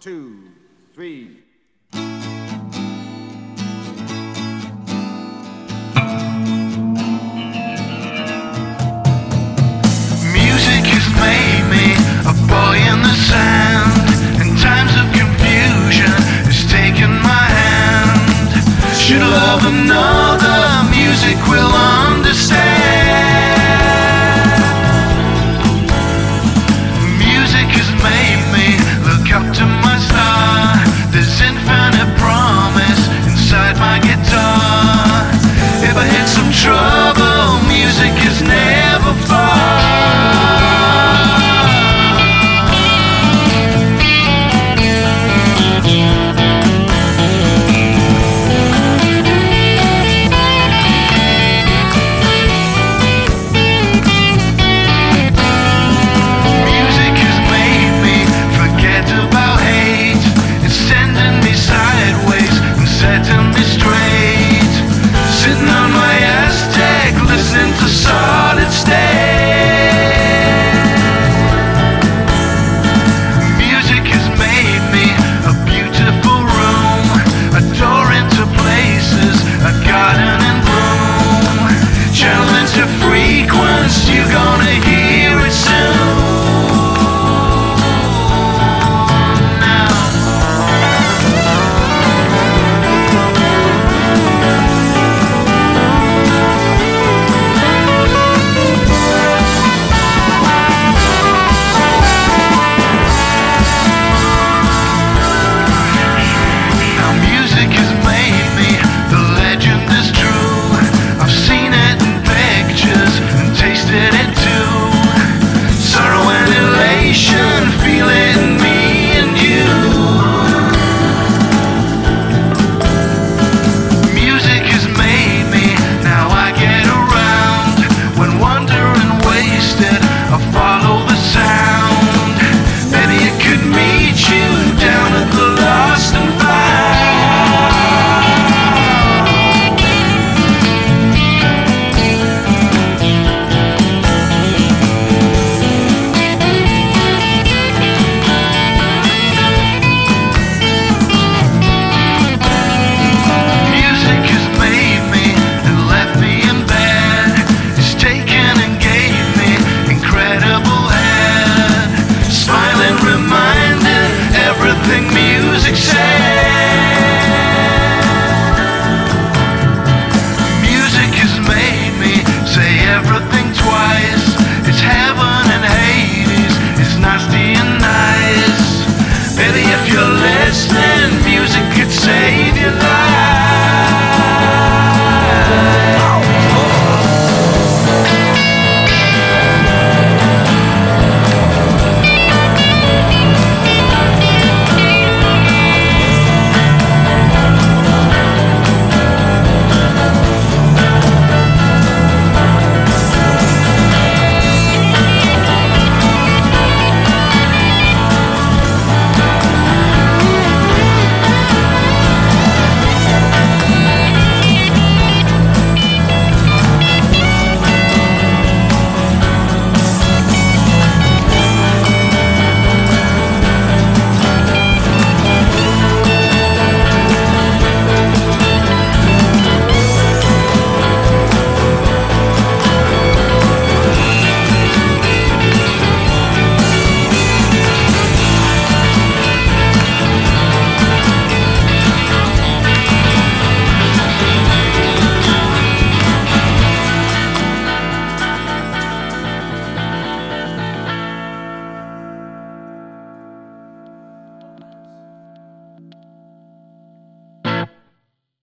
two, three.